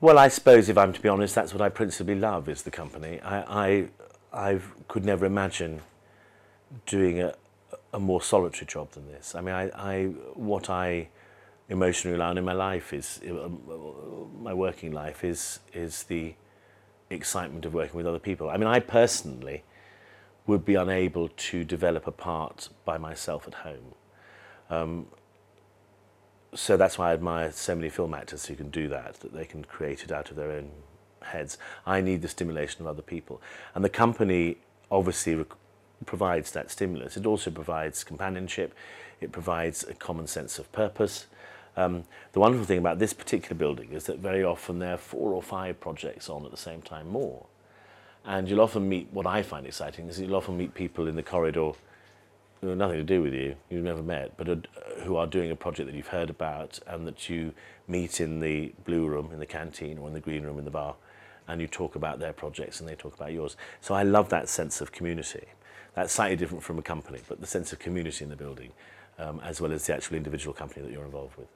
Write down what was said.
Well, I suppose if I'm to be honest, that's what I principally love is the company. I, I, I could never imagine doing a, a more solitary job than this. I mean, I, I what I emotionally rely on in my life is um, my working life is is the excitement of working with other people. I mean, I personally would be unable to develop a part by myself at home. Um, so that's why I admire so many film actors who can do that, that they can create it out of their own heads. I need the stimulation of other people. And the company obviously provides that stimulus. It also provides companionship, it provides a common sense of purpose. Um, the wonderful thing about this particular building is that very often there are four or five projects on at the same time more. And you'll often meet, what I find exciting is you'll often meet people in the corridor who have nothing to do with you, you've never met, but are, who are doing a project that you've heard about and that you meet in the blue room, in the canteen, or in the green room, in the bar, and you talk about their projects and they talk about yours. So I love that sense of community. That's slightly different from a company, but the sense of community in the building, um, as well as the actual individual company that you're involved with.